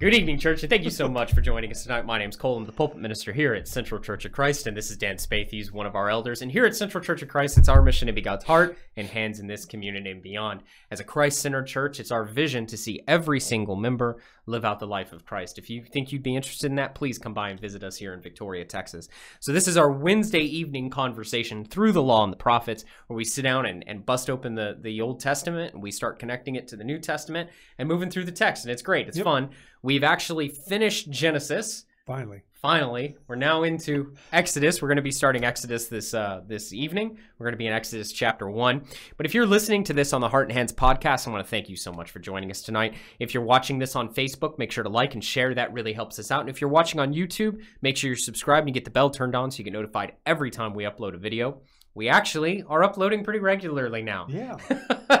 Good evening, church, and thank you so much for joining us tonight. My name's Cole. I'm the pulpit minister here at Central Church of Christ, and this is Dan Spaeth. He's one of our elders. And here at Central Church of Christ, it's our mission to be God's heart and hands in this community and beyond. As a Christ centered church, it's our vision to see every single member live out the life of Christ. If you think you'd be interested in that, please come by and visit us here in Victoria, Texas. So, this is our Wednesday evening conversation through the law and the prophets, where we sit down and, and bust open the, the Old Testament and we start connecting it to the New Testament and moving through the text. And it's great, it's Yep. fun. We've actually finished Genesis. Finally. Finally, we're now into Exodus. We're going to be starting Exodus this uh, this evening. We're going to be in Exodus chapter one. But if you're listening to this on the Heart and Hands podcast, I want to thank you so much for joining us tonight. If you're watching this on Facebook, make sure to like and share. That really helps us out. And if you're watching on YouTube, make sure you're subscribed and you get the bell turned on so you get notified every time we upload a video. We actually are uploading pretty regularly now. Yeah.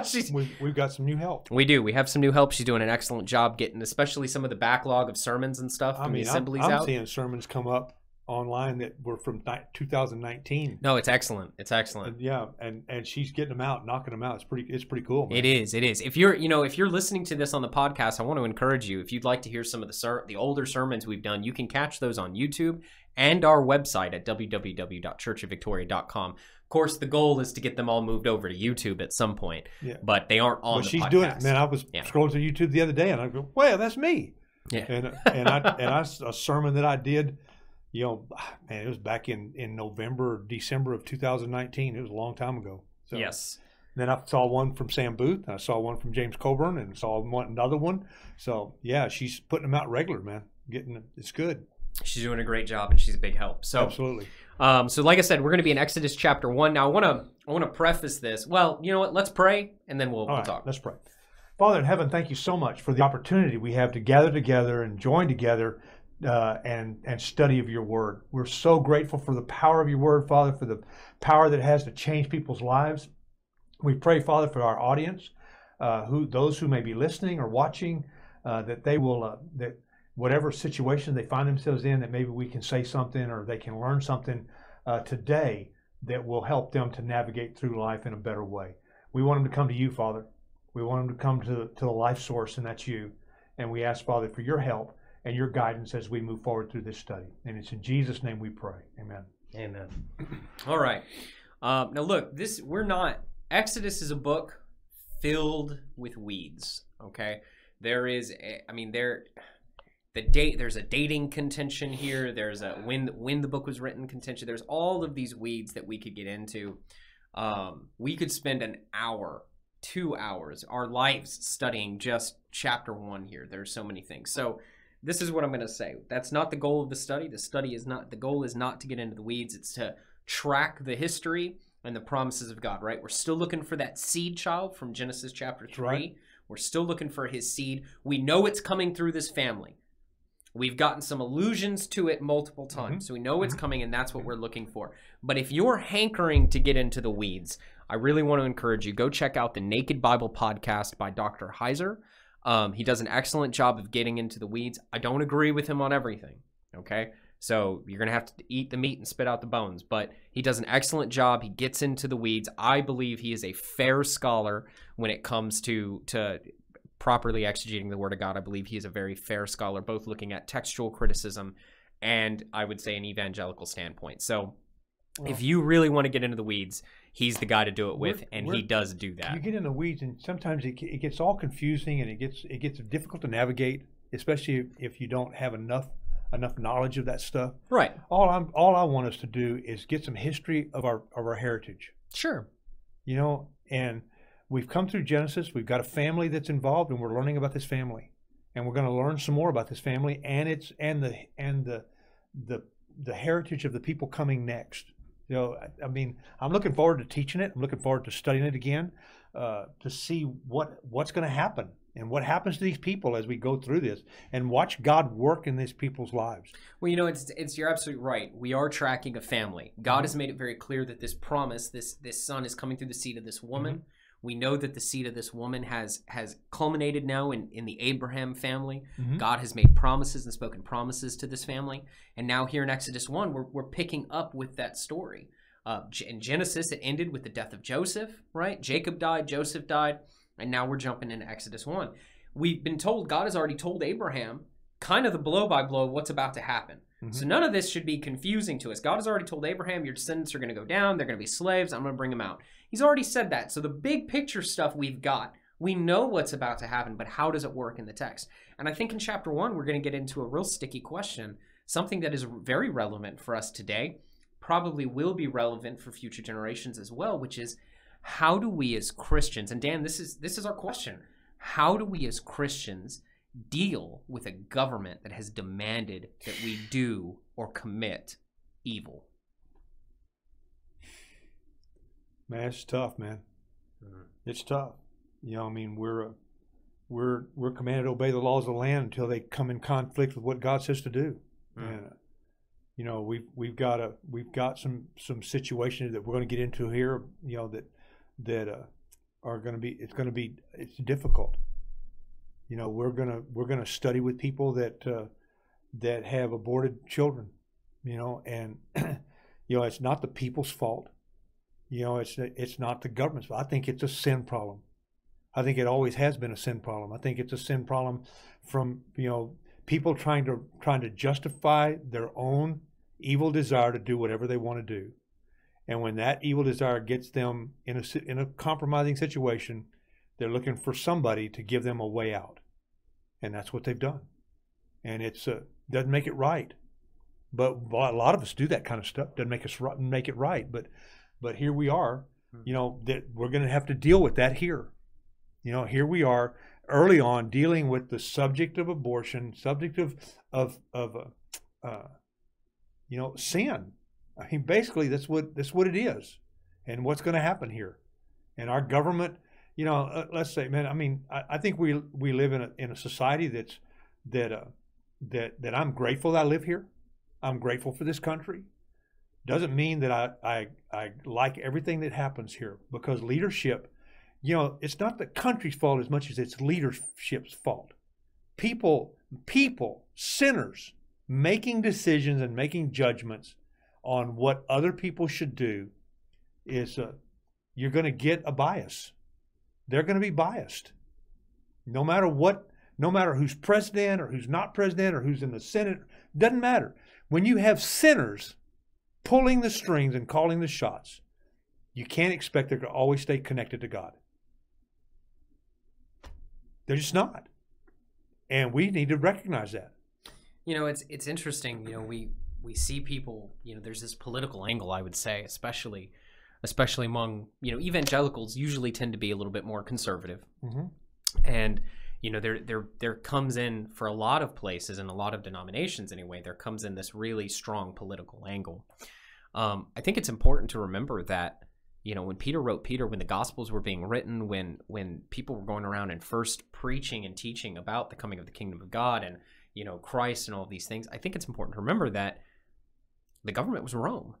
She's We've, we've got some new help. we do. We have some new help. She's doing an excellent job getting, especially some of the backlog of sermons and stuff I from mean, the I'm, I'm out. seeing sermons come up online that were from 2019. No, it's excellent. It's excellent. And yeah, and and she's getting them out, knocking them out. It's pretty. It's pretty cool. Man. It is. It is. If you're, you know, if you're listening to this on the podcast, I want to encourage you. If you'd like to hear some of the ser- the older sermons we've done, you can catch those on YouTube and our website at www.churchofvictoria.com. Of course, the goal is to get them all moved over to YouTube at some point, Yeah. but they aren't on But the she's podcast. doing it, man. I was Yeah. scrolling through YouTube the other day, and I go, "Well, that's me." Yeah. And and I and I a sermon that I did, you know, man, it was back in in November, December of 2019. It was a long time ago. So yes. Then I saw one from Sam Booth, and I saw one from James Coburn, and saw one another one. So yeah, she's putting them out regular, man. Getting it's good. She's doing a great job, and she's a big help. So, Absolutely. Um, so like I said, we're going to be in Exodus chapter one. Now I want to I want to preface this. Well, you know what? Let's pray and then we'll, we'll right, talk. let's pray. Father in heaven, thank you so much for the opportunity we have to gather together and join together uh, and and study of your word. We're so grateful for the power of your word, Father, for the power that it has to change people's lives. We pray, Father, for our audience, uh, who those who may be listening or watching, uh, that they will uh, that whatever situation they find themselves in, that maybe we can say something or they can learn something uh, today that will help them to navigate through life in a better way. We want them to come to you, Father. We want them to come to, to the life source, and that's you. And we ask, Father, for your help and your guidance as we move forward through this study. And it's in Jesus' name we pray. Amen. Amen. All right. Um, now look, this we're not. Exodus is a book filled with weeds. Okay, there is. A, I mean, there. The date. There's a dating contention here. There's a when when the book was written contention. There's all of these weeds that we could get into. Um, we could spend an hour, two hours, our lives studying just chapter one here. There's so many things. So this is what I'm going to say. That's not the goal of the study. The study is not the goal is not to get into the weeds. It's to track the history and the promises of God, right? We're still looking for that seed child from Genesis chapter 3. right. We're still looking for his seed. We know it's coming through this family. We've gotten some allusions to it multiple times. So we know it's coming and that's what we're looking for. But if you're hankering to get into the weeds, I really want to encourage you go check out the Naked Bible podcast by Dr. Heiser. Um, he does an excellent job of getting into the weeds. I don't agree with him on everything. Okay. So you're going to have to eat the meat and spit out the bones. But he does an excellent job. He gets into the weeds. I believe he is a fair scholar when it comes to, to properly exegeting the Word of God. I believe he is a very fair scholar, both looking at textual criticism and I would say an evangelical standpoint. So if you really want to get into the weeds, he's the guy to do it with, We're- and we're- he does do that. You get in the weeds, and sometimes it, it gets all confusing, and it gets it gets difficult to navigate, especially if, if you don't have enough enough knowledge of that stuff. Right. All I'm all I want us to do is get some history of our of our heritage. Sure. you know and we've come through genesis. We've got a family that's involved and we're learning about this family. And we're going to learn some more about this family and it's and the and the the the heritage of the people coming next. You know i, I mean i'm looking forward to teaching it. I'm looking forward to studying it again uh, to see what what's going to happen and what happens to these people as we go through this and watch god work in these people's lives. Well, you know, it's it's you're absolutely right. We are tracking a family. God has made it very clear that this promise, this this son, is coming through the seed of this woman. We know that the seed of this woman has has culminated now in in the Abraham family. Mhm. God has made promises and spoken promises to this family, and now here in Exodus one, we're we're picking up with that story. Uh, in Genesis, it ended with the death of Joseph. Right? Jacob died, Joseph died, and now we're jumping into Exodus one. We've been told God has already told Abraham kind of the blow by blow of what's about to happen. Mhm. So none of this should be confusing to us. God has already told Abraham, your descendants are going to go down, they're going to be slaves, I'm going to bring them out. He's already said that. So the big picture stuff we've got. We know what's about to happen, but how does it work in the text? And I think in chapter 1 we're going to get into a real sticky question, something that is very relevant for us today, probably will be relevant for future generations as well, which is how do we as Christians, and Dan, this is this is our question. How do we as Christians deal with a government that has demanded that we do or commit evil? Man, it's tough, man. It's tough. You know, I mean, we're uh, we're we're commanded to obey the laws of the land until they come in conflict with what God says to do. Mm. And uh, you know, we've we've got a we've got some some situations that we're going to get into here. You know that that uh, are going to be it's going to be it's difficult. You know, we're gonna we're gonna study with people that uh, that have aborted children. You know, and you know it's not the people's fault. You know, it's it's not the government's fault. I think it's a sin problem. I think it always has been a sin problem. I think it's a sin problem from you know people trying to trying to justify their own evil desire to do whatever they want to do, and when that evil desire gets them in a in a compromising situation, they're looking for somebody to give them a way out, and that's what they've done, and it's uh, doesn't make it right, but a lot of us do that kind of stuff. Doesn't make us make it right, but but here we are. You know that we're going to have to deal with that here. You know, here we are early on dealing with the subject of abortion, subject of of of uh, uh, you know sin. I mean, basically that's what that's what it is, and what's going to happen here, and our government. You know, uh, let's say, man. I mean, I, I think we we live in a in a society that's that uh, that that I'm grateful that I live here. I'm grateful for this country. Doesn't mean that I I, I like everything that happens here because leadership you know, it's not the country's fault as much as it's leadership's fault. People, people, sinners, making decisions and making judgments on what other people should do is uh, you're going to get a bias. They're going to be biased, no matter what, no matter who's president or who's not president or who's in the Senate. Doesn't matter. When you have sinners pulling the strings and calling the shots, you can't expect them to always stay connected to God. They're just not. And we need to recognize that. You know, it's it's interesting. You know, we we see people. You know, there's this political angle. I would say, especially especially among you know evangelicals, usually tend to be a little bit more conservative. Mm-hmm. and you know there there there comes in for a lot of places and a lot of denominations anyway there comes in this really strong political angle um, i think it's important to remember that you know when peter wrote peter when the gospels were being written when when people were going around and first preaching and teaching about the coming of the kingdom of god and you know christ and all these things i think it's important to remember that the government was rome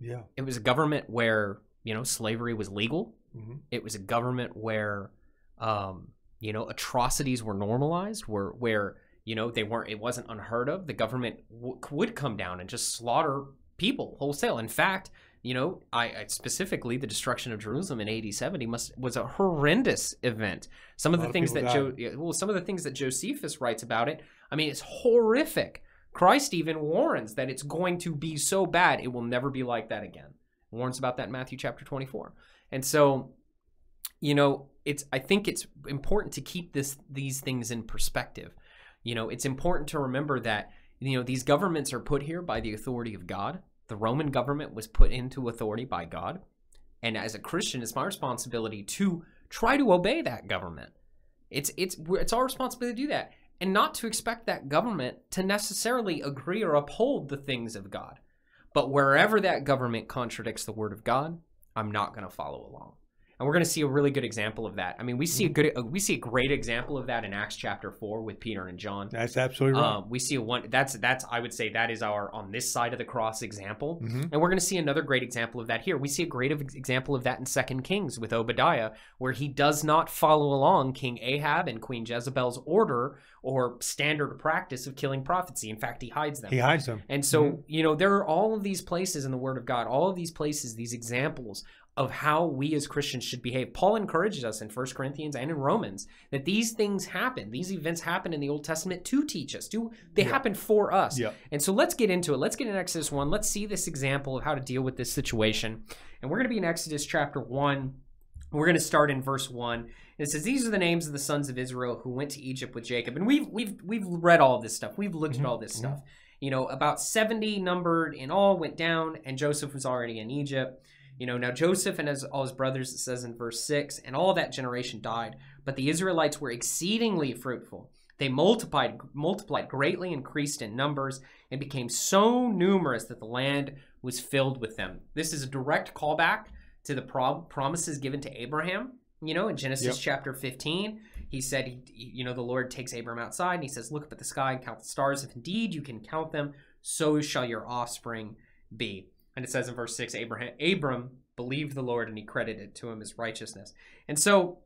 Yeah. it was a government where you know slavery was legal. Mm-hmm. it was a government where um, you know atrocities were normalized where where you know they weren't it wasn't unheard of. The government w- would come down and just slaughter people wholesale. In fact you know I, I specifically the destruction of jerusalem in AD 70 must was a horrendous event. Some of the of things that Joe yeah, well some of the things that josephus writes about it i mean it's horrific christ even warns that it's going to be so bad it will never be like that again. Warns about that in matthew chapter 24 and so you know it's i think it's important to keep this these things in perspective. You know it's important to remember that you know these governments are put here by the authority of god. The roman government was put into authority by god. And as a christian it's my responsibility to try to obey that government. It's it's it's our responsibility to do that and not to expect that government to necessarily agree or uphold the things of god. But wherever that government contradicts the word of god i'm not going to follow along and we're going to see a really good example of that. I mean, we see a good, we see a great example of that in Acts chapter four with Peter and John. That's absolutely right. Um, we see a one that's that's I would say that is our on this side of the cross example, Mhm. and we're going to see another great example of that here. We see a great example of that in Second Kings with Obadiah, where he does not follow along King Ahab and Queen Jezebel's order or standard practice of killing prophecy. In fact, he hides them. He hides them. And so, you know, there are all of these places in the Word of God, all of these places, these examples of how we as Christians should behave. Paul encourages us in 1 Corinthians and in Romans that these things happen. These events happen in the Old Testament to teach us. To they Yeah. happen for us. Yeah. And so let's get into it. Let's get in Exodus 1. Let's see this example of how to deal with this situation. And we're going to be in Exodus chapter 1. We're going to start in verse 1. It says these are the names of the sons of Israel who went to Egypt with Jacob. And we've we've we've read all this stuff. We've looked Mhm, at all this mhm. stuff. You know, about 70 numbered in all went down and Joseph was already in Egypt. You know, now Joseph and his, all his brothers, it says in verse 6, and all that generation died. But the Israelites were exceedingly fruitful. They multiplied, multiplied greatly, increased in numbers, and became so numerous that the land was filled with them. This is a direct callback to the pro- promises given to Abraham. You know, in Genesis Yep. chapter 15, he said, he, you know, the Lord takes Abraham outside and he says, Look up at the sky and count the stars. If indeed you can count them, so shall your offspring be. And it says in verse 6 Abraham, Abram believed the Lord and he credited to him his righteousness. And so,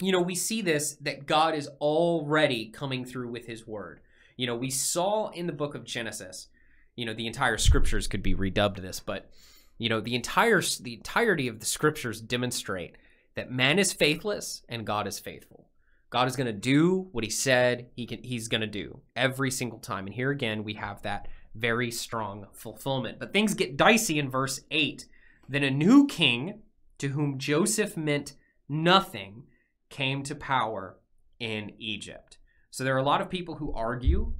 you know, we see this that God is already coming through with his word. You know, we saw in the book of Genesis, you know, the entire scriptures could be redubbed this, but you know, the entire the entirety of the scriptures demonstrate that man is faithless and God is faithful. God is going to do what he said he can he's going to do every single time. And here again we have that very strong fulfillment. But things get dicey in verse 8. Then a new king to whom Joseph meant nothing came to power in Egypt. So there are a lot of people who argue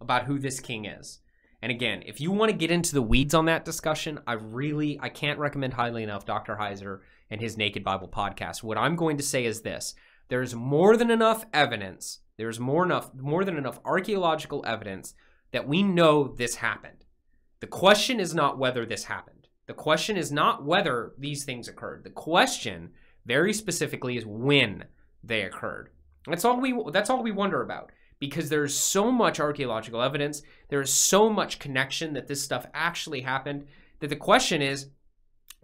about who this king is. And again, if you want to get into the weeds on that discussion, I really I can't recommend highly enough Dr. Heiser and his Naked Bible podcast. What I'm going to say is this. There's more than enough evidence. There's more enough more than enough archaeological evidence that we know this happened. The question is not whether this happened. The question is not whether these things occurred. The question very specifically is when they occurred. That's all we that's all we wonder about because there's so much archaeological evidence, there is so much connection that this stuff actually happened that the question is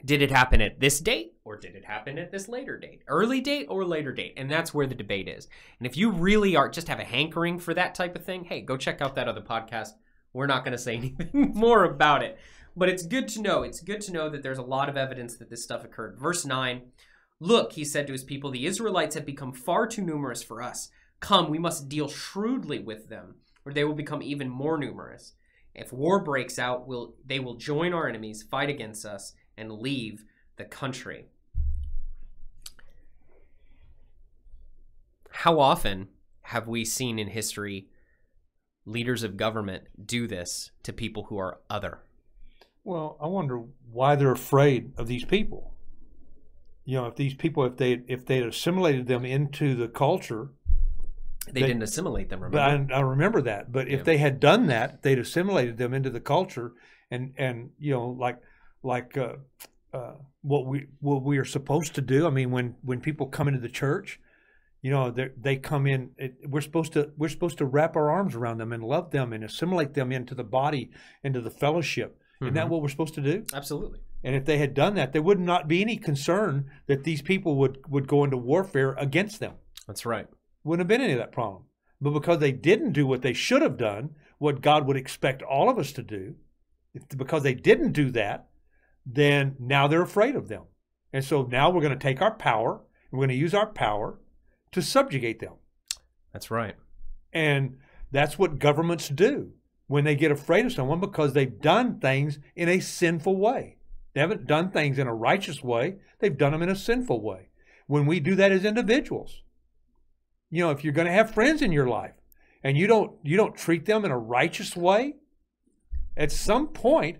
did it happen at this date or did it happen at this later date? Early date or later date? And that's where the debate is. And if you really are just have a hankering for that type of thing, hey, go check out that other podcast. We're not going to say anything more about it. But it's good to know. It's good to know that there's a lot of evidence that this stuff occurred. Verse 9 Look, he said to his people, the Israelites have become far too numerous for us. Come, we must deal shrewdly with them, or they will become even more numerous. If war breaks out, will they will join our enemies, fight against us, and leave the country. How often have we seen in history leaders of government do this to people who are other? Well, I wonder why they're afraid of these people. You know, if these people, if they if they had assimilated them into the culture, They, They- didn't assimilate them, but remember? I, I remember that. But Yeah. if they had done that, they'd assimilated them into the culture, and and you know, like like uh, uh, what we what we are supposed to do. I mean, when when people come into the church, you know, they they come in. It, we're supposed to we're supposed to wrap our arms around them and love them and assimilate them into the body, into the fellowship. Isn't that Mhm. what we're supposed to do? Absolutely. And if they had done that, there would not be any concern that these people would, would go into warfare against them. That's right. Wouldn't have been any of that problem. But because they didn't do what they should have done, what God would expect all of us to do, if, because they didn't do that, then now they're afraid of them. And so now we're going to take our power, we're going to use our power to subjugate them. That's right. And that's what governments do when they get afraid of someone because they've done things in a sinful way. They haven't done things in a righteous way, they've done them in a sinful way. When we do that as individuals, you know, if you're going to have friends in your life and you don't you don't treat them in a righteous way, at some point,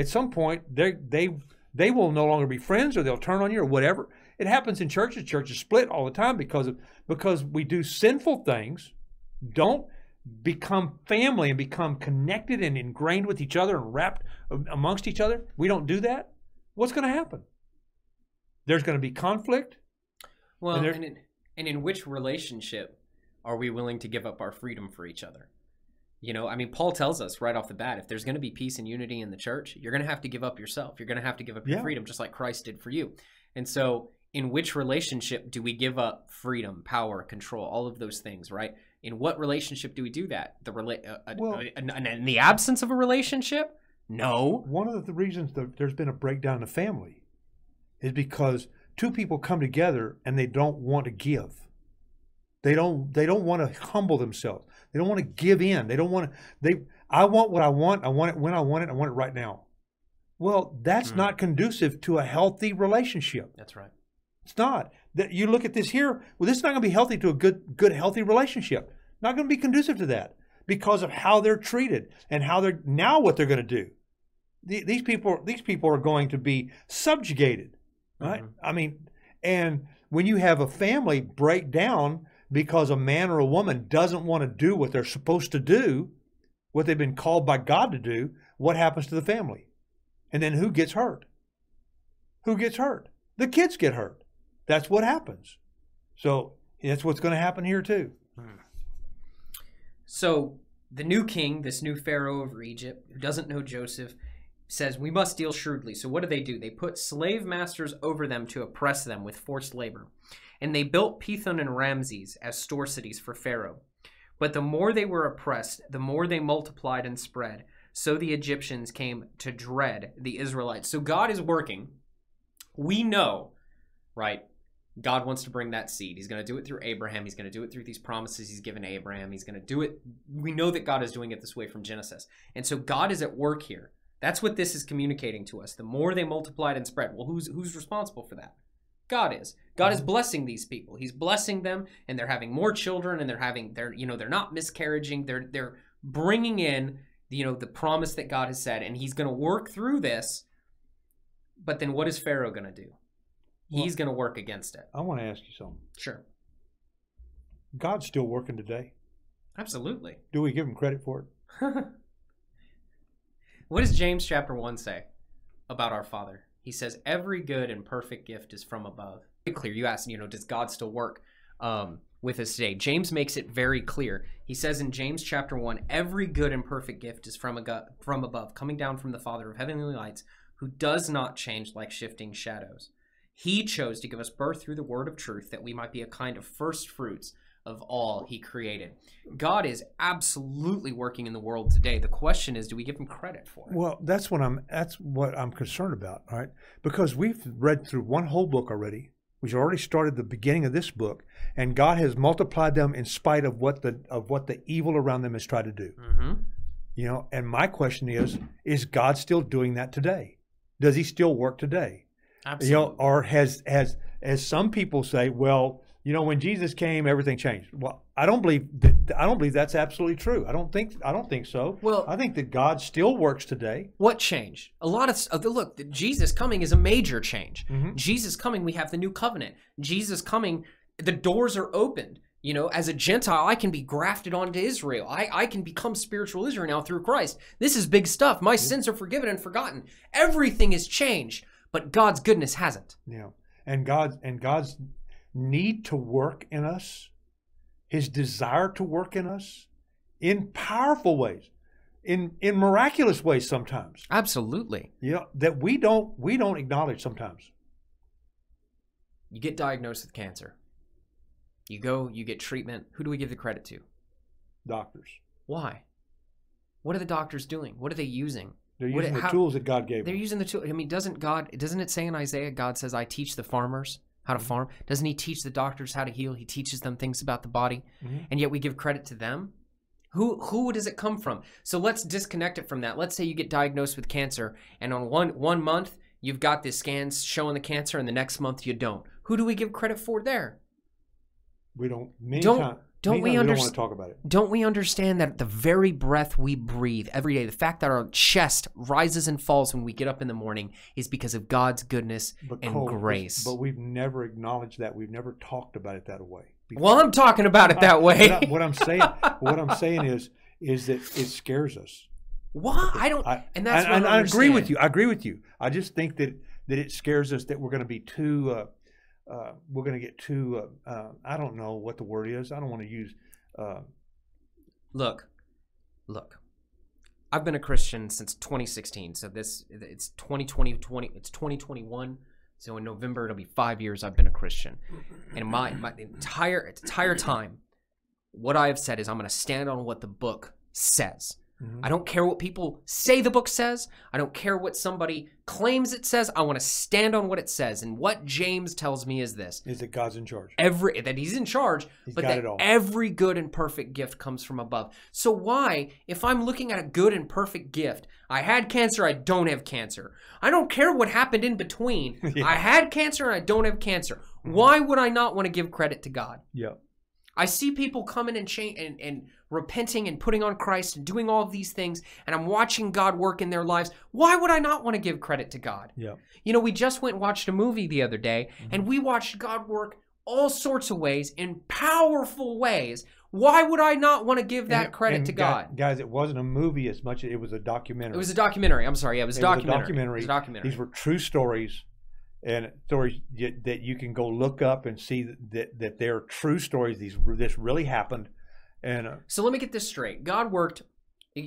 at some point they they they will no longer be friends or they'll turn on you or whatever. It happens in churches. Churches split all the time because of because we do sinful things, don't become family and become connected and ingrained with each other and wrapped amongst each other. We don't do that. What's going to happen? There's going to be conflict. Well, And and, in, and in which relationship are we willing to give up our freedom for each other? You know, I mean, Paul tells us right off the bat if there's going to be peace and unity in the church, you're going to have to give up yourself. You're going to have to give up your Yeah. freedom, just like Christ did for you. And so, in which relationship do we give up freedom, power, control, all of those things, right? In what relationship do we do that? The rela- uh, uh, Well- uh, in, in the absence of a relationship? No. One of the reasons that there's been a breakdown in the family is because two people come together and they don't want to give. They don't they don't want to humble themselves. They don't want to give in. They don't want to they I want what I want. I want it when I want it. I want it right now. Well, that's Mm. not conducive to a healthy relationship. That's right. It's not. That you look at this here. Well, this is not going to be healthy to a good, good, healthy relationship. Not going to be conducive to that because of how they're treated and how they're now what they're going to do. The- These people, these people are going to be subjugated, right? Mhm. I mean, and when you have a family break down because a man or a woman doesn't want to do what they're supposed to do, what they've been called by God to do, what happens to the family? And then who gets hurt? Who gets hurt? The kids get hurt. That's what happens. So that's what's going to happen here too. Hmm. So the new king, this new pharaoh over Egypt, who doesn't know Joseph, says we must deal shrewdly. So what do they do? They put slave masters over them to oppress them with forced labor. And they built Pithom and Ramses as store cities for Pharaoh. But the more they were oppressed, the more they multiplied and spread. So the Egyptians came to dread the Israelites. So God is working. We know, right? God wants to bring that seed. He's going to do it through Abraham. He's going to do it through these promises he's given Abraham. He's going to do it. We know that God is doing it this way from Genesis. And so God is at work here. That's what this is communicating to us. The more they multiplied and spread. Well, who's who's responsible for that? God is. God is mm-hmm. blessing these people. He's blessing them and they're having more children and they're having they're you know they're not miscarriaging. They're they're bringing in you know the promise that God has said and he's going to work through this. But then what is Pharaoh going to do? He's going to work against it. I want to ask you something. Sure. God's still working today. Absolutely. Do we give him credit for it? what does James chapter 1 say about our Father? He says, Every good and perfect gift is from above. Clear. You asked, you know, does God still work um, with us today? James makes it very clear. He says in James chapter 1, Every good and perfect gift is from, a go- from above, coming down from the Father of heavenly lights, who does not change like shifting shadows. He chose to give us birth through the word of truth that we might be a kind of first fruits of all he created. God is absolutely working in the world today. The question is, do we give him credit for it? Well, that's what I'm. That's what I'm concerned about. All right, because we've read through one whole book already. We've already started the beginning of this book, and God has multiplied them in spite of what the of what the evil around them has tried to do. Mm-hmm. You know, and my question is: Is God still doing that today? Does He still work today? Absolutely. You know, or has has as some people say, well, you know, when Jesus came, everything changed. Well, I don't believe that. I don't believe that's absolutely true. I don't think. I don't think so. Well- I think that God still works today. what changed? A lot of look. the Jesus coming is a major change. Mhm. Jesus coming, we have the new covenant. Jesus coming, the doors are opened. You know, as a Gentile, I can be grafted onto Israel. I, I can become spiritual Israel now through Christ. This is big stuff. My sins are forgiven and forgotten. Everything has changed, but God's goodness hasn't. Yeah. and God's and God's need to work in us, His desire to work in us, in powerful ways, in in miraculous ways sometimes. Absolutely. You know that we don't we don't acknowledge sometimes. You get diagnosed with cancer. You go, you get treatment. Who do we give the credit to? Doctors, Why? What are the doctors doing? What are they using? they're What- using the how- tools that God gave them. They're them. using the tool. I mean, doesn't God? Doesn't it say in Isaiah, God says, "I teach the farmers how to farm"? Doesn't He teach the doctors how to heal? He teaches them things about the body, Mhm. and yet we give credit to them. Who who does it come from? So let's disconnect it from that. Let's say you get diagnosed with cancer, and on one one month you've got the scans showing the cancer, and the next month you don't. Who do we give credit for there? We don't. Many Don't- times, don't we times don't want to talk about it. Don't we understand that the very breath we breathe every day, the fact that our chest rises and falls when we get up in the morning, is because of God's goodness and Cole, grace? But we've never acknowledged that. We've never talked about it that way. Well, I'm talking about it that way. What, I, what I'm saying, what I'm saying is, is that it scares us. Why? I don't. I, and that's I, what I, I, I agree with you. I agree with you. I just think that that it scares us that we're going to be too. Uh, uh, we're going to get too. Uh, uh, I don't know what the word is. I don't want to use. Uh, Look, look. I've been a Christian since 2016. So this it's 2020, 20, it's 2021. So in November it'll be five years I've been a Christian, and my my entire entire time, what I have said is I'm going to stand on what the book says. Mhm. I don't care what people say the book says. I don't care what somebody claims it says. I want to stand on what it says. And what James tells me is this Is that God's in charge? every that he's in charge, He's but that every good and perfect gift comes from above. So why, if I'm looking at a good and perfect gift, I had cancer, I don't have cancer. I don't care what happened in between. Yeah. Mm-hmm. I had cancer and I don't have cancer. Why would I not want to give credit to God? Yeah. I see people coming and cha- and, and repenting and putting on Christ and doing all of these things, and I'm watching God work in their lives. Why would I not want to give credit to God? Yeah. You know, we just went and watched a movie the other day, Mm-hmm. and we watched God work all sorts of ways in powerful ways. Why would I not want to give that And- credit to God? Guys, it wasn't a movie as much as it was a documentary. It was a documentary. I'm sorry. Yeah, it was a It was a documentary. documentary. It was a documentary. These were true stories and stories that you can go look up and see that that they're true stories. These this really happened, and uh, So let me get this straight. God worked.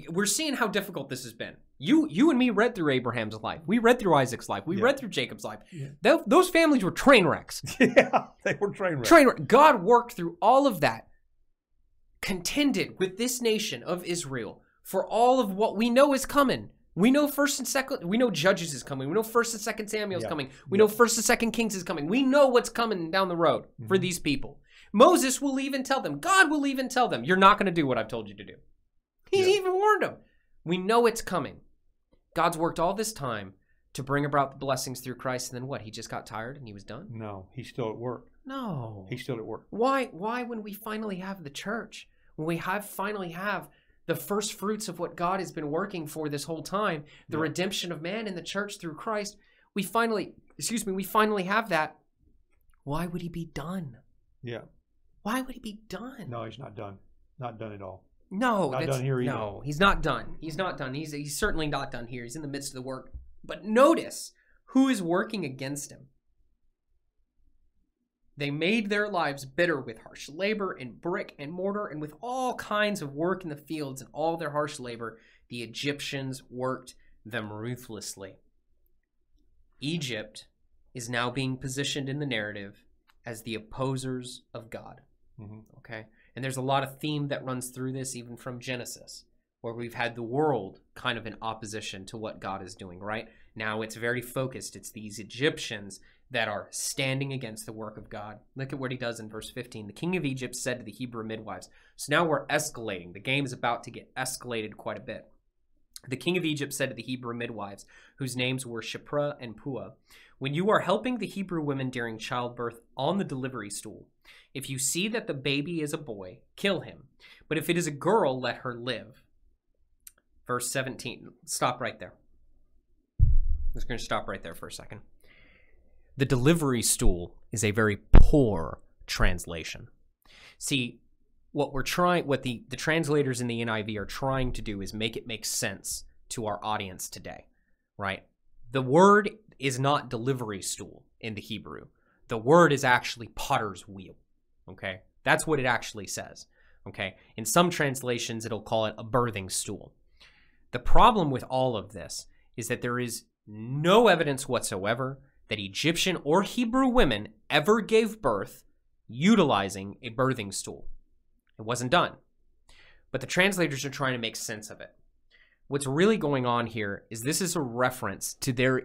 We're seeing how difficult this has been. You, you and me read through Abraham's life. We read through Isaac's life. We Yeah. read through Jacob's life. Yeah. Tho- those families were train wrecks. yeah, they were train wrecks. Train wreck. God worked through all of that, contended with this nation of Israel for all of what we know is coming. We know first and second. We know Judges is coming. We know first and second Samuel is Yeah. coming. We Yeah. know first and second Kings is coming. We know what's coming down the road for Mhm. these people. Moses will even tell them. God will even tell them, "You're not going to do what I've told you to do." He's Yeah. even warned them. We know it's coming. God's worked all this time to bring about the blessings through Christ, and then what? He just got tired and he was done. No, he's still at work. No, He's still at work. why why when we finally have the church, when we have finally have the first fruits of what God has been working for this whole time, the Yeah. redemption of man in the church through Christ, we finally, excuse me, we finally have that. Why would he be done? Yeah. Why would he be done? No, he's not done. Not done at all. No, Not done here either. no, he's not done. He's not done. He's he's certainly not done here. He's in the midst of the work. But notice who is working against him. They made their lives bitter with harsh labor and brick and mortar and with all kinds of work in the fields and all their harsh labor. The Egyptians worked them ruthlessly. Egypt is now being positioned in the narrative as the opposers of God. hmm Okay. And there's a lot of theme that runs through this, even from Genesis, where we've had the world kind of in opposition to what God is doing, right? Now it's very focused. It's these Egyptians that are standing against the work of God. Look at what he does in verse 15. The king of Egypt said to the Hebrew midwives, So now we're escalating. The game is about to get escalated quite a bit. The king of Egypt said to the Hebrew midwives, whose names were Shiphrah and Puah, When you are helping the Hebrew women during childbirth on the delivery stool, if you see that the baby is a boy, kill him. But if it is a girl, let her live. Verse 17. Stop right there. I'm just going to stop right there for a second. The delivery stool is a very poor translation. See, what we're trying, what the, the translators in the NIV are trying to do is make it make sense to our audience today, right? The word is not delivery stool in the Hebrew. The word is actually potter's wheel. Okay? That's what it actually says. Okay? In some translations, it'll call it a birthing stool. The problem with all of this is that there is no evidence whatsoever that Egyptian or Hebrew women ever gave birth utilizing a birthing stool. It wasn't done. But the translators are trying to make sense of it. What's really going on here is this is a reference to their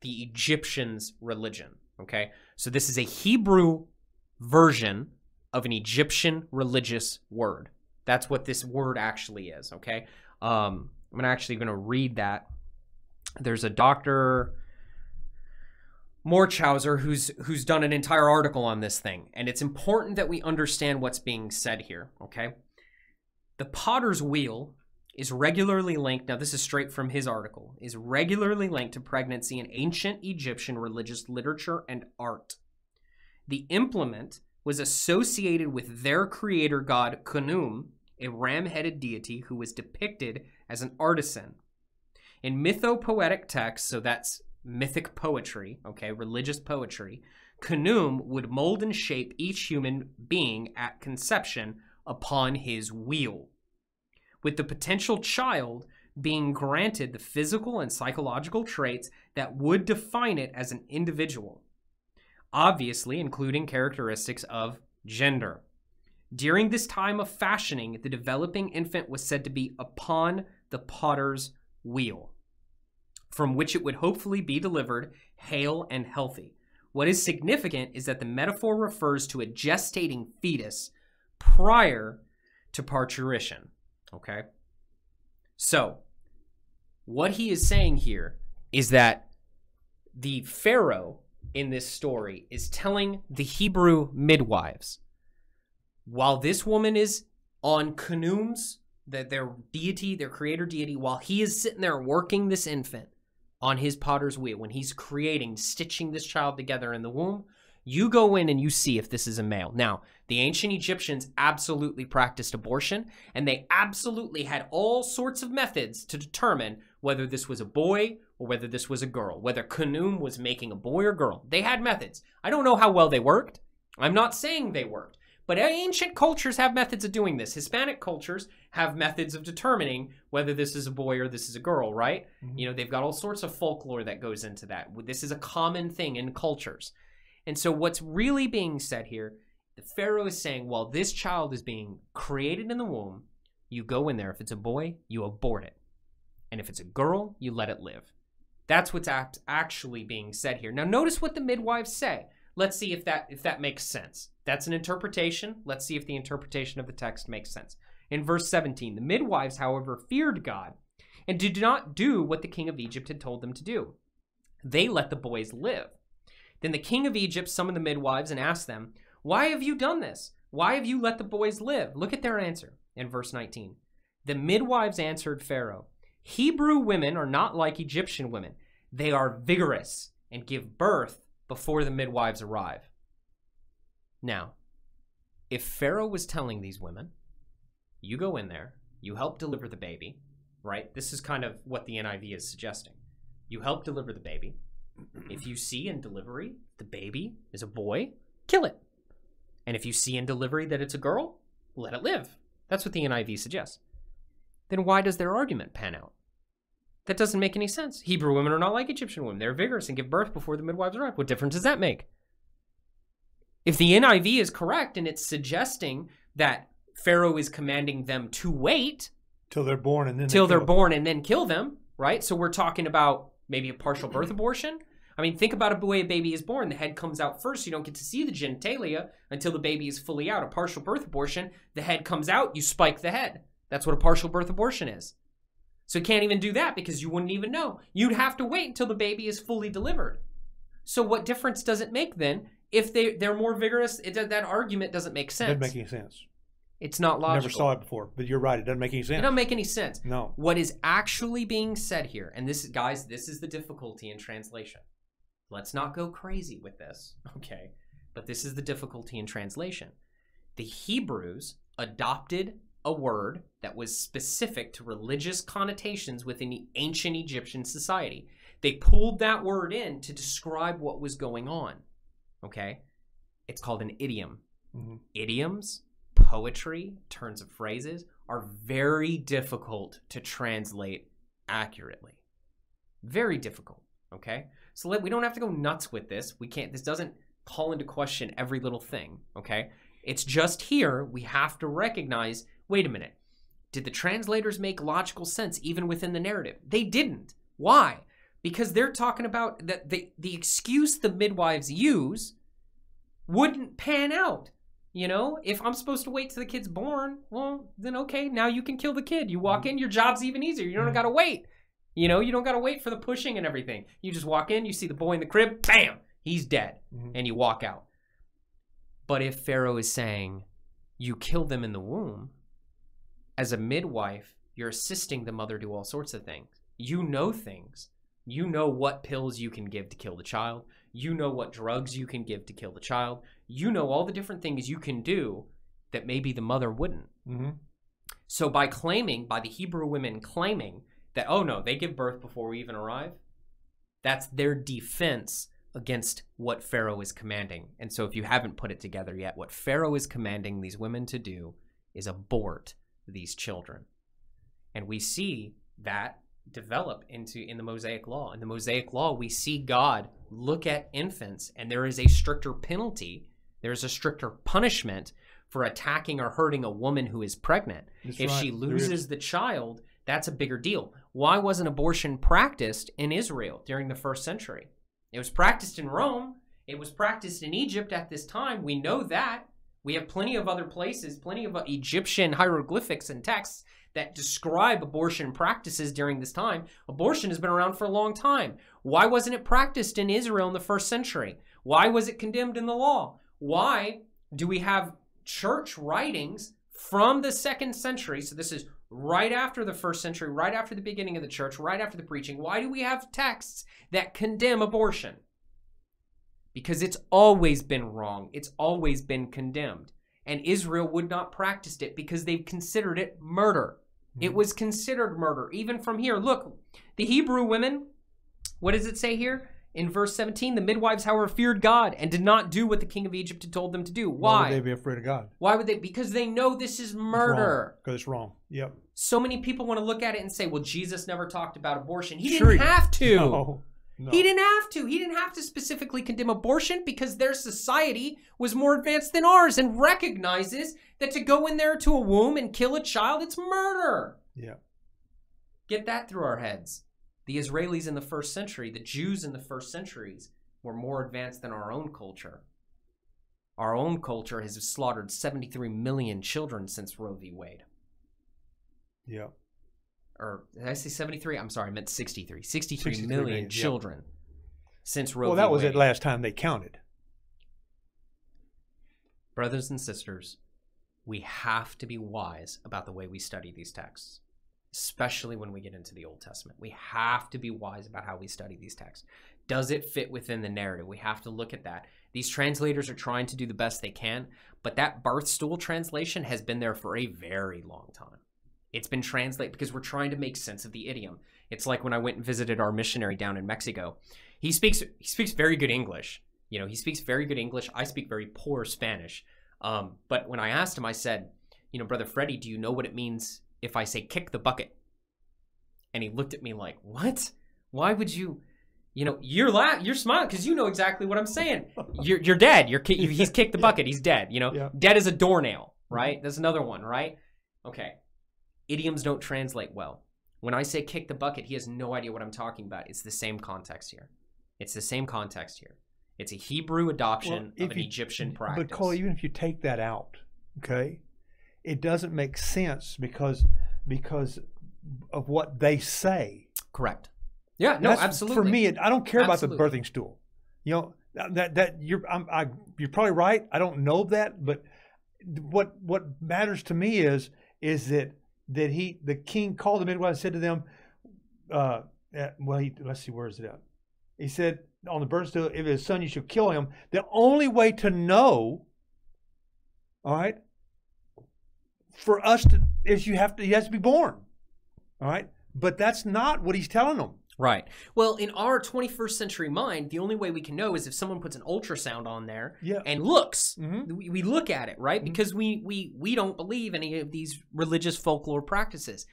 the Egyptians' religion. Okay? So this is a Hebrew version of an Egyptian religious word. That's what this word actually is. Okay, um, I'm actually going to read that. There's a doctor Morschauser who's who's done an entire article on this thing, and it's important that we understand what's being said here. Okay, the potter's wheel is regularly linked. Now, this is straight from his article. Is regularly linked to pregnancy in ancient Egyptian religious literature and art. The implement was associated with their creator god Khnum, a ram-headed deity who was depicted as an artisan. In mythopoetic texts, so that's mythic poetry, okay, religious poetry, Khnum would mold and shape each human being at conception upon his wheel, with the potential child being granted the physical and psychological traits that would define it as an individual obviously including characteristics of gender. During this time of fashioning, the developing infant was said to be upon the potter's wheel, from which it would hopefully be delivered hale and healthy. What is significant is that the metaphor refers to a gestating fetus prior to parturition. Okay? So, what he is saying here is that the Pharaoh in this story is telling the Hebrew midwives while this woman is on Khnum's, that their deity, their creator deity, while he is sitting there working this infant on his potter's wheel, when he's creating, stitching this child together in the womb, you go in and you see if this is a male. Now, the ancient Egyptians absolutely practiced abortion, and they absolutely had all sorts of methods to determine whether this was a boy or whether this was a girl, whether Khnum was making a boy or girl. They had methods. I don't know how well they worked. I'm not saying they worked. But ancient cultures have methods of doing this. Hispanic cultures have methods of determining whether this is a boy or this is a girl, right? Mm-hmm. You know, they've got all sorts of folklore that goes into that. This is a common thing in cultures. And so, what's really being said here, the Pharaoh is saying, while this child is being created in the womb, you go in there. If it's a boy, you abort it. And if it's a girl, you let it live. That's what's actually being said here. Now, notice what the midwives say. Let's see if that if that makes sense. That's an interpretation. Let's see if the interpretation of the text makes sense. In verse 17, the midwives, however, feared God and did not do what the king of Egypt had told them to do. They let the boys live. Then the king of Egypt summoned the midwives and asked them, Why have you done this? Why have you let the boys live? Look at their answer in verse 19. The midwives answered Pharaoh, Hebrew women are not like Egyptian women. They are vigorous and give birth before the midwives arrive. Now, if Pharaoh was telling these women, you go in there, you help deliver the baby, right? This is kind of what the NIV is suggesting. You help deliver the baby. If you see in delivery the baby is a boy, kill it. And if you see in delivery that it's a girl, let it live. That's what the NIV suggests. Then why does their argument pan out? That doesn't make any sense. Hebrew women are not like Egyptian women. They're vigorous and give birth before the midwives arrive. What difference does that make? If the NIV is correct and it's suggesting that Pharaoh is commanding them to wait till they're born and then till they are born and then kill them, right? So we're talking about maybe a partial birth abortion. I mean, think about a way a baby is born. The head comes out first. You don't get to see the genitalia until the baby is fully out. A partial birth abortion, the head comes out, you spike the head. That's what a partial birth abortion is. So you can't even do that because you wouldn't even know. You'd have to wait until the baby is fully delivered. So what difference does it make then if they they're more vigorous? It, that argument doesn't make sense. Doesn't make any sense. It's not logical. Never saw it before, but you're right. It doesn't make any sense. It doesn't make any sense. No. What is actually being said here, and this, guys, this is the difficulty in translation. Let's not go crazy with this, okay? But this is the difficulty in translation. The Hebrews adopted a word that was specific to religious connotations within the ancient Egyptian society. They pulled that word in to describe what was going on. Okay? It's called an idiom. Mm-hmm. Idioms, poetry, turns of phrases are very difficult to translate accurately. Very difficult. Okay? So let, we don't have to go nuts with this. We can't, this doesn't call into question every little thing. Okay? It's just here we have to recognize wait a minute. Did the translators make logical sense even within the narrative? They didn't. Why? Because they're talking about that the, the excuse the midwives use wouldn't pan out. You know, if I'm supposed to wait till the kid's born, well, then okay, now you can kill the kid. You walk in, your job's even easier. You don't gotta wait. You know, you don't gotta wait for the pushing and everything. You just walk in, you see the boy in the crib, bam, he's dead, mm-hmm. and you walk out. But if Pharaoh is saying, you kill them in the womb, as a midwife, you're assisting the mother do all sorts of things. You know things. You know what pills you can give to kill the child. You know what drugs you can give to kill the child. You know all the different things you can do that maybe the mother wouldn't. Mm-hmm. So by claiming, by the Hebrew women claiming that, oh no, they give birth before we even arrive, that's their defense against what Pharaoh is commanding. And so if you haven't put it together yet, what Pharaoh is commanding these women to do is abort these children. And we see that develop into in the Mosaic law. In the Mosaic law, we see God look at infants and there is a stricter penalty, there's a stricter punishment for attacking or hurting a woman who is pregnant. That's if she right. Is. loses the child, that's a bigger deal. Why wasn't abortion practiced in Israel during the first century? It was practiced in Rome. It was practiced in Egypt at this time. We know that. We have plenty of other places, plenty of uh, Egyptian hieroglyphics and texts that describe abortion practices during this time. Abortion has been around for a long time. Why wasn't it practiced in Israel in the first century? Why was it condemned in the law? Why do we have church writings from the second century? So this is right after the first century, right after the beginning of the church, right after the preaching. Why do we have texts that condemn abortion? Because it's always been wrong. It's always been condemned. And Israel would not practice it because they've considered it murder. It hmm. was considered murder, even from here. Look, the Hebrew women, what does it say here? In verse 17, the midwives, however, feared God and did not do what the king of Egypt had told them to do. Why Why? would they be afraid of God? Why would they? Because they know this is murder. Because it's wrong. Yep. So many people want to look at it and say, well, Jesus never talked about abortion. He Sure didn't have to. No. No. He didn't have to. He didn't have to specifically condemn abortion because their society was more advanced than ours and recognizes that to go in there to a womb and kill a child, it's murder. Yeah. Get that through our heads. The Israelis in the first century, the Jews in the first centuries, were more advanced than our own culture. Our own culture has slaughtered 73 million children since Roe v. Wade. Yeah. Or did I say 73? I'm sorry, I meant 63. 63 63 million million, yeah. children since Roe Well, that was Wade. it last time they counted. Brothers and sisters, we have to be wise about the way we study these texts, especially when we get into the Old Testament. We have to be wise about how we study these texts. Does it fit within the narrative? We have to look at that. These translators are trying to do the best they can, but that birth stool translation has been there for a very long time. It's been translated because we're trying to make sense of the idiom. It's like when I went and visited our missionary down in Mexico. He speaks he speaks very good English. You know, he speaks very good English. I speak very poor Spanish. Um, but when I asked him, I said, you know, brother Freddie, do you know what it means if I say kick the bucket? And he looked at me like, what? Why would you? You know, you're la- you're smiling because you know exactly what I'm saying. You're you're dead. You're ki- he's kicked the bucket. He's dead. You know, Yeah. dead as a doornail. Right. That's another one. Right. Okay. Idioms don't translate well. When I say kick the bucket, he has no idea what I'm talking about. It's the same context here. It's the same context here. It's a Hebrew adoption Well, of an you- Egyptian practice. But Cole, even if you take that out, okay, it doesn't make sense because because of what they say. Correct. Yeah, no, That's- absolutely. For me, it, I don't care Absolutely. about the birthing stool. You know that that you're I'm, I, you're probably right. I don't know that, but what what matters to me is is that that he the king called the midwife and said to them, uh, well, he, let's see, where is it at? He said on the birth stool, if his son, you shall kill him. The only way to know, all right, for us to is you have to he has to be born, all right. But that's not what he's telling them. Right. Well, in our 21st century mind, the only way we can know is if someone puts an ultrasound on there Yeah. and looks. Mhm. We, we look at it, right? Mhm. Because we we we don't believe any of these religious folklore practices.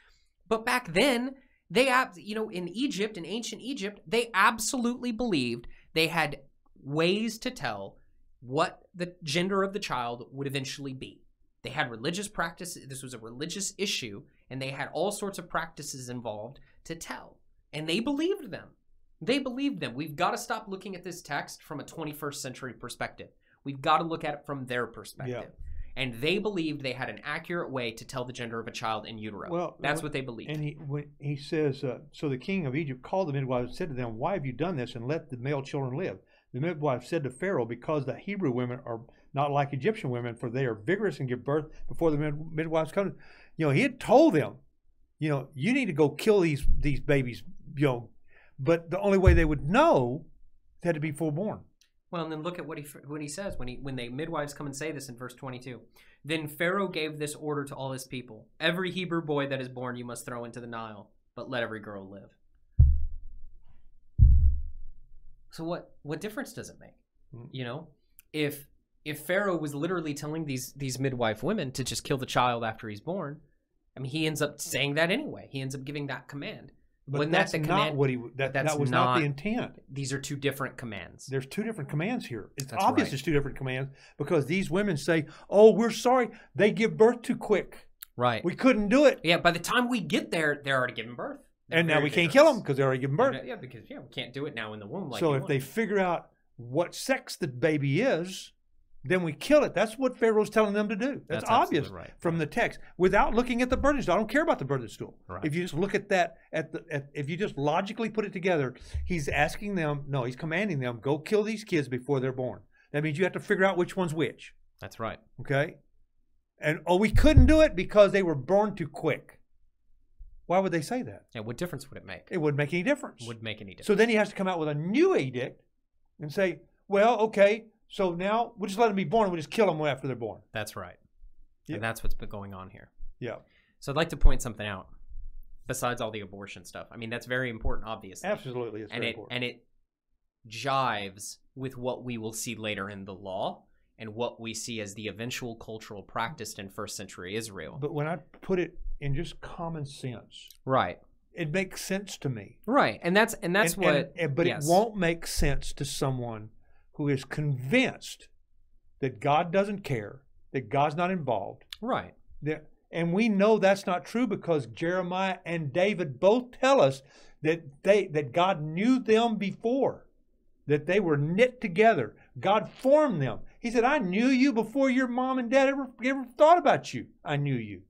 But back then, they you know, in Egypt, in ancient Egypt, they absolutely believed they had ways to tell what the gender of the child would eventually be. They had religious practices. This was a religious issue, and they had all sorts of practices involved to tell. And they believed them. They believed them. We've got to stop looking at this text from a 21st century perspective. We've got to look at it from their perspective. And they believed they had an accurate way to tell the gender of a child in utero. Well, that's what they believed. And he when he says, uh, so the king of Egypt called the midwives and said to them, Why have you done this and let the male children live? The midwife said to Pharaoh, Because the Hebrew women are not like Egyptian women, for they are vigorous and give birth before the midwives come. You know, he had told them, you know, you need to go kill these these babies, you know, but the only way they would know they had to be full born. Well, and then look at what he what he says when he when the midwives come and say this in verse 22. Then Pharaoh gave this order to all his people: Every Hebrew boy that is born you must throw into the Nile, but let every girl live. So what what difference does it make? Hmm. You know, if if Pharaoh was literally telling these these midwife women to just kill the child after he's born, I mean, he ends up saying that anyway. He ends up giving that command. But Wasn't that that's the not command- what he. That, that's that was not, not- the intent. These are two different commands. There's two different commands here. It's That's obvious right. there's two different commands because these women say, "Oh, we're sorry, they give birth too quick. Right. We couldn't do it, yeah, by the time we get there, they're already giving birth. They're and now we can't kill them because they're already giving birth." Yeah, because yeah, we can't do it now in the womb. Like so if want. they figure out what sex the baby is, then we kill it. That's what Pharaoh's telling them to do. That's, That's obvious right. from the text without looking at the birthing stool. I don't care about the birthing stool. Right. If you just look at that, at the, at, if you just logically put it together, he's asking them. No, he's commanding them go kill these kids before they're born. That means you have to figure out which one's which. that's right. Okay. And oh, we couldn't do it because they were born too quick. Why would they say that? Yeah, what difference would it make? It wouldn't make any difference. Would make any difference? So then he has to come out with a new edict and say, well, okay, so now we'll just let them be born. We'll just kill them after they're born. that's right. Yeah. And that's what's been going on here. Yeah, So I'd like to point something out. Besides all the abortion stuff, I mean that's very important, obviously, absolutely. It's and very it important. and it jives with what we will see later in the law and what we see as the eventual cultural practice in first century Israel. but when I put it in just common sense, right, it makes sense to me. right, and that's and that's And- what. and- and- but yes. it won't make sense to someone who is convinced that God doesn't care, that God's not involved. Right. That, and we know that's not true because Jeremiah and David both tell us that they that God knew them before, that they were knit together. God formed them. He said, "I knew you before your mom and dad ever ever thought about you. I knew you."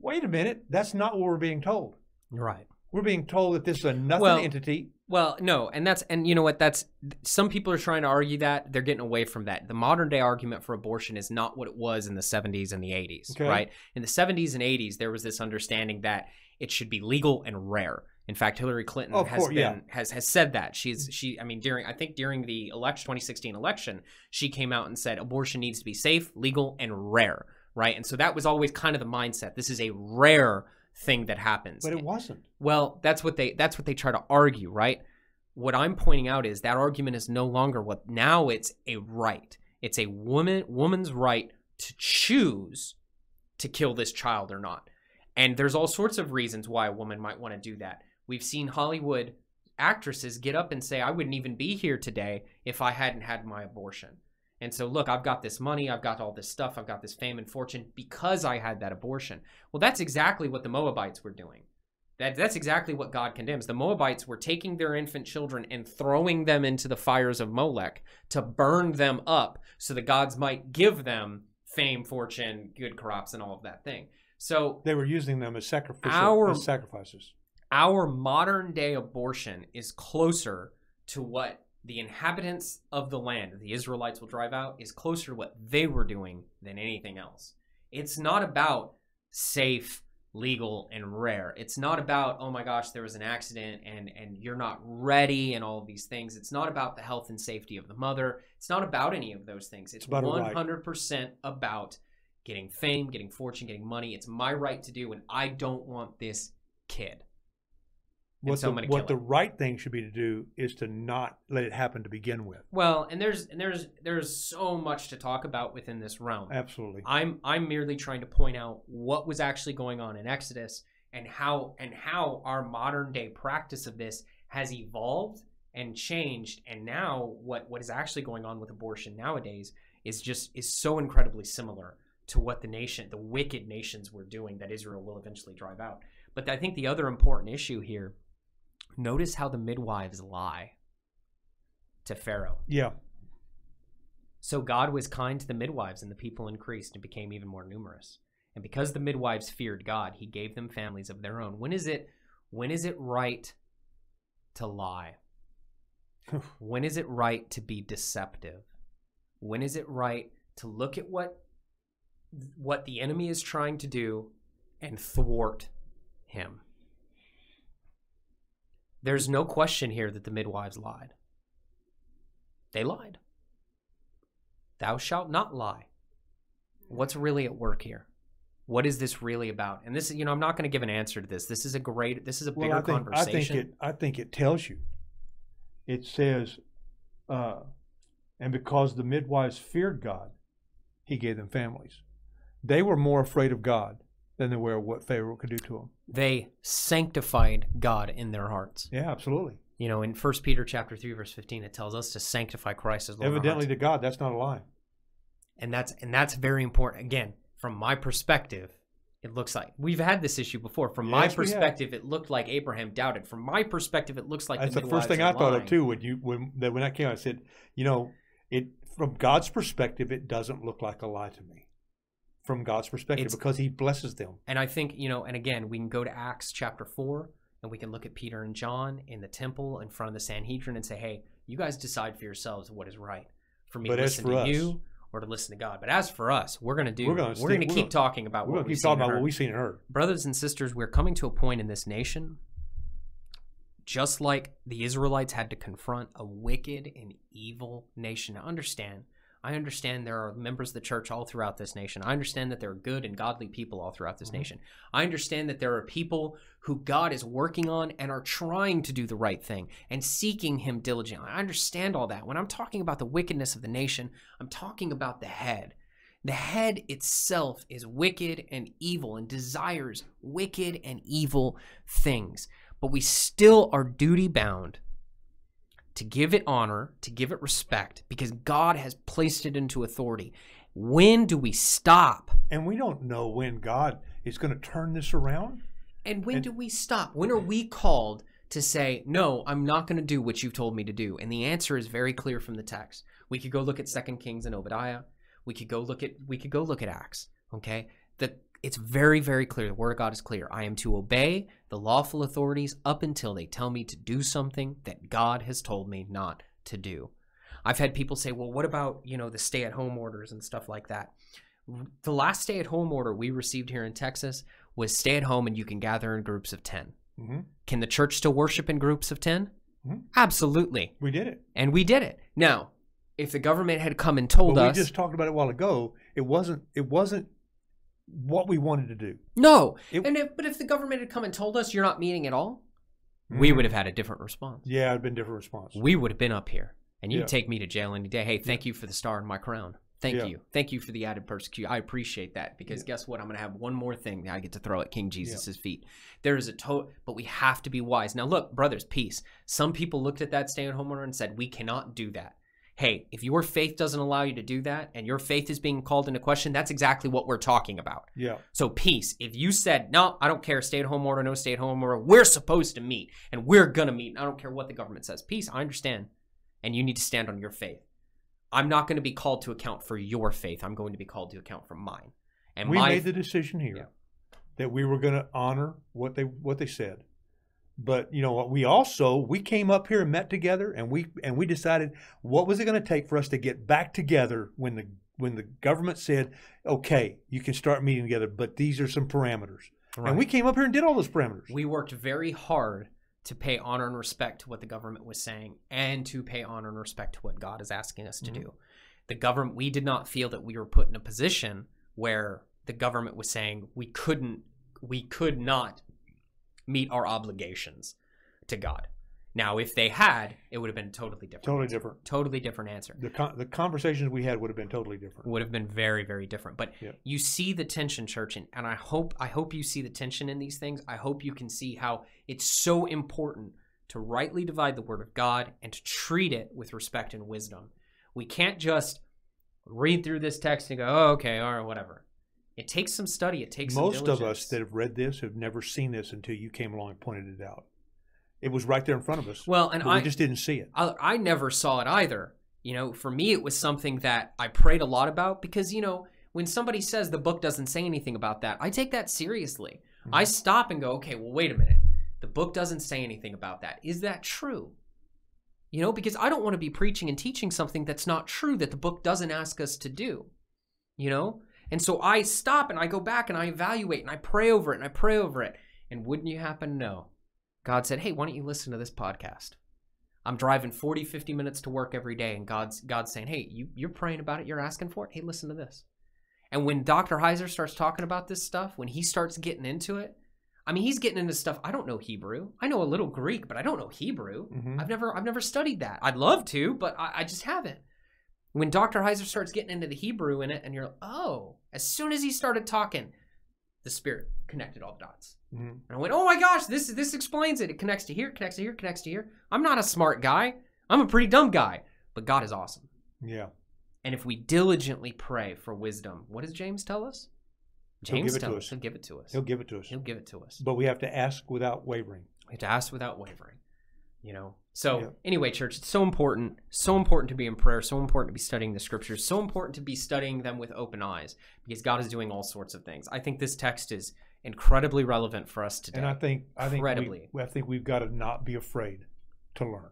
Wait a minute, that's not what we're being told. Right. We're being told that this is a nothing Well- entity. Well, no, and that's and you know what? That's some people are trying to argue that they're getting away from that. The modern day argument for abortion is not what it was in the 70s and the 80s, Okay. right? In the 70s and 80s, there was this understanding that it should be legal and rare. In fact, Hillary Clinton Of has course, been yeah. has has said that she's mm. she. I mean, during I think during the election 2016 election, she came out and said abortion needs to be safe, legal, and rare, right? And so that was always kind of the mindset. This is a rare thing that happens. But it wasn't. Well, that's what they that's what they try to argue, right? What I'm pointing out is that argument is no longer what now it's a right. It's a woman woman's right to choose to kill this child or not. And there's all sorts of reasons why a woman might want to do that. We've seen Hollywood actresses get up and say, I wouldn't even be here today if I hadn't had my abortion. And so, look, I've got this money, I've got all this stuff, I've got this fame and fortune because I had that abortion. Well, that's exactly what the Moabites were doing. That, that's exactly what God condemns. The Moabites were taking their infant children and throwing them into the fires of Molech to burn them up so the gods might give them fame, fortune, good crops, and all of that thing. So, They were using them as, sacrificial, Our- as sacrifices. our modern day abortion is closer to what the inhabitants of the land, the Israelites will drive out, is closer to what they were doing than anything else. It's not about safe, legal, and rare. It's not about, oh my gosh, there was an accident and, and you're not ready and all of these things. It's not about the health and safety of the mother. It's not about any of those things. It's, It's about 100% about getting fame, getting fortune, getting money. It's my right to do, and I don't want this kid. What, the, what the right thing should be to do is to not let it happen to begin with. Well, and there's and there's there's so much to talk about within this realm. Absolutely. I'm I'm merely trying to point out what was actually going on in Exodus and how and how our modern day practice of this has evolved and changed and now what what is actually going on with abortion nowadays is just is so incredibly similar to what the nation the wicked nations were doing that Israel will eventually drive out. But I think the other important issue here notice how the midwives lie to Pharaoh. Yeah. So God was kind to the midwives, and the people increased and became even more numerous. And because the midwives feared God, he gave them families of their own. When is it when is it right to lie? when is it right to be deceptive? When is it right to look at what what the enemy is trying to do and thwart him? There's no question here that the midwives lied. They lied. Thou shalt not lie. What's really at work here? What is this really about? And this is, you know, I'm not going to give an answer to this. This is a great, this is a bigger well, I think, I think it. I think it tells you. It says, uh, and because the midwives feared God, He gave them families. They were more afraid of God than they were what Pharaoh could do to them. They sanctified God in their hearts. Yeah, absolutely. You know, in 1 Peter chapter 3 verse 15 it tells us to sanctify Christ as Lord. Evidently, to God, that's not a lie. and that's and that's very important again from my perspective it looks like we've had this issue before from my Yes, have. perspective it looked like abraham doubted. from my perspective it looks like That's the, the, first thing I are thought of too when you when that when that came out. I said, you know, it from God's perspective, it doesn't look like a lie to me. From God's perspective, It's- because He blesses them. and i think you know and again we can go to acts chapter 4 and we can look at peter and john in the temple in front of the sanhedrin and say hey you guys decide for yourselves what is right for me But to listen to us- you or to listen to god but as for us we're going to do We're going to keep gonna- talking about We're what going to we've keep talking about what we've seen and heard. brothers and sisters, we're coming to a point in this nation, just like the Israelites had to confront a wicked and evil nation. Now, understand, I understand there are members of the church all throughout this nation. I understand that there are good and godly people all throughout this Mhm. nation. I understand that there are people who God is working on and are trying to do the right thing and seeking Him diligently. I understand all that. When I'm talking about the wickedness of the nation, I'm talking about the head. The head itself is wicked and evil and desires wicked and evil things. But we still are duty bound to give it honor, to give it respect, because God has placed it into authority. When do we stop? And we don't know when God is going to turn this around. And when And- do we stop? When are we called to say, no, I'm not going to do what you've told me to do? And the answer is very clear from the text. We could go look at Second Kings and Obadiah. We could go look at we could go look at Acts. Okay, the it's very very clear. The word of God is clear. I am to obey the lawful authorities up until they tell me to do something that God has told me not to do. I've had people say, well, what about you know the stay-at-home orders and stuff like that? The last stay-at-home order we received here in Texas was stay at home and you can gather in groups of 10. hmm Can the church still worship in groups of 10? Mhm. Absolutely. We did it. And we did it. Now, if the government had come and told But we us, just talked about it a while ago. It wasn't. It wasn't what we wanted to do. no. It- and if, but if the government had come and told us you're not meeting at all, we Mhm. would have had a different response. Yeah, it'd been a different response. We would have been up here and you'd Yeah. take me to jail any day. Hey, thank you for the star in my crown. Thank Yeah. you. Thank you for the added persecution. I appreciate that because guess what? I'm going to have one more thing that I get to throw at King Jesus' feet. There is a total, but we have to be wise. Now, look, brothers, peace. Some people looked at that stay at home order and said, we cannot do that. Hey, if your faith doesn't allow you to do that and your faith is being called into question, that's exactly what we're talking about. yeah. So, peace. If you said, no, I don't care, stay at home order, no stay at home order, we're supposed to meet and we're going to meet. And I don't care what the government says. Peace, I understand. And you need to stand on your faith. I'm not going to be called to account for your faith. I'm going to be called to account for mine. And we my made the decision here Yeah. that we were going to honor what they what they said. But you know what? We also we came up here and met together, and we and we decided what was it going to take for us to get back together when the when the government said, "Okay, you can start meeting together, but these are some parameters." Right. And we came up here and did all those parameters. we worked very hard to pay honor and respect to what the government was saying and to pay honor and respect to what God is asking us to Mhm. do. The government, we did not feel that we were put in a position where the government was saying we couldn't, we could not meet our obligations to God. Now, if they had, it would have been totally different. totally answer. different. Totally different answer. The con- the conversations we had would have been totally different. would have been very very different but Yeah. you see the tension church and, and i hope i hope you see the tension in these things i hope you can see how it's so important to rightly divide the word of god and to treat it with respect and wisdom we can't just read through this text and go oh okay all right whatever it takes some study it takes some Most of us that have read this have never seen this until you came along and pointed it out. It was right there in front of us, well and i we just didn't see it. I, I never saw it either. You know, for me, it was something that I prayed a lot about because, you know, when somebody says the book doesn't say anything about that, I take that seriously. Mhm. I stop and go, okay, well, wait a minute. The book doesn't say anything about that. Is that true? You know, because I don't want to be preaching and teaching something that's not true that the book doesn't ask us to do. You know? And so I stop and I go back and I evaluate and I pray over it and I pray over it. And wouldn't you happen to know? God said, hey, why don't you listen to this podcast? I'm driving 40, 50 minutes to work every day, and God's God's saying, Hey, you, you're praying about it, you're asking for it. Hey, listen to this. And when Dr. Heiser starts talking about this stuff, when he starts getting into it, I mean, he's getting into stuff. I don't know Hebrew. I know a little Greek, but I don't know Hebrew. Mhm. I've never I've never studied that. I'd love to, but I, I just haven't. When Dr. Heiser starts getting into the Hebrew in it, and you're oh, as soon as he started talking, the Spirit connected all the dots. Mhm. And I went, oh my gosh, this this explains it. It connects to here, connects to here, connects to here. I'm not a smart guy. I'm a pretty dumb guy, but God is awesome. Yeah. And if we diligently pray for wisdom, what does James tell us? He'll James give tells us. us he'll give it to us. He'll give it to us. He'll give it to us. But we have to ask without wavering. We have to ask without wavering. You know. So Yeah. anyway, church, it's so important, so important to be in prayer, so important to be studying the scriptures, so important to be studying them with open eyes because God is doing all sorts of things. I think this text is incredibly relevant for us today. And I think I think Incredibly. we, I think we've got to not be afraid to learn.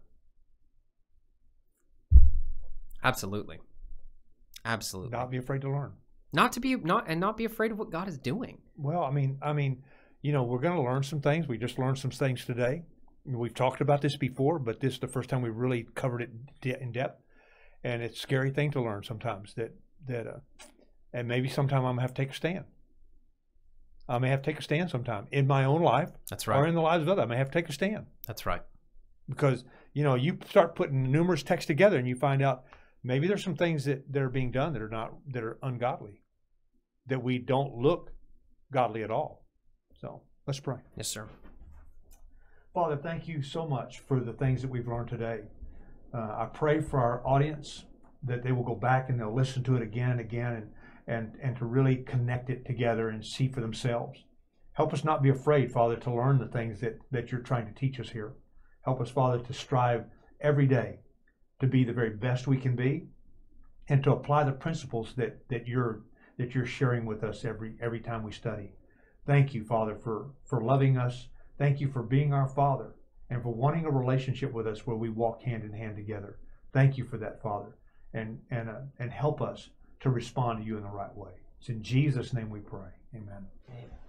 Absolutely. Absolutely. Not be afraid to learn. not to be not and not be afraid of what God is doing. Well, I mean, I mean, you know, we're going to learn some things. We just learned some things today. We've talked about this before, but this is the first time we really covered it de- in depth. And it's a scary thing to learn sometimes. That that, uh, and maybe sometime I'm gonna have to take a stand. I may have to take a stand sometime in my own life That's right. or in the lives of others. I may have to take a stand That's right. because you know you start putting numerous texts together and you find out maybe there's some things that, that are being done that are not that are ungodly, that we don't look godly at all. So let's pray. Yes, sir. Father, thank you so much for the things that we've learned today. Uh, I pray for our audience that they will go back and they'll listen to it again and again and, and, and to really connect it together and see for themselves. Help us not be afraid, Father, to learn the things that, that you're trying to teach us here. Help us, Father, to strive every day to be the very best we can be and to apply the principles that, that you're that you're sharing with us every every time we study. Thank you, Father, for, for loving us. Thank you for being our Father and for wanting a relationship with us where we walk hand in hand together. Thank you for that, Father, and and uh, and help us to respond to you in the right way. It's in Jesus' name we pray. Amen. Amen.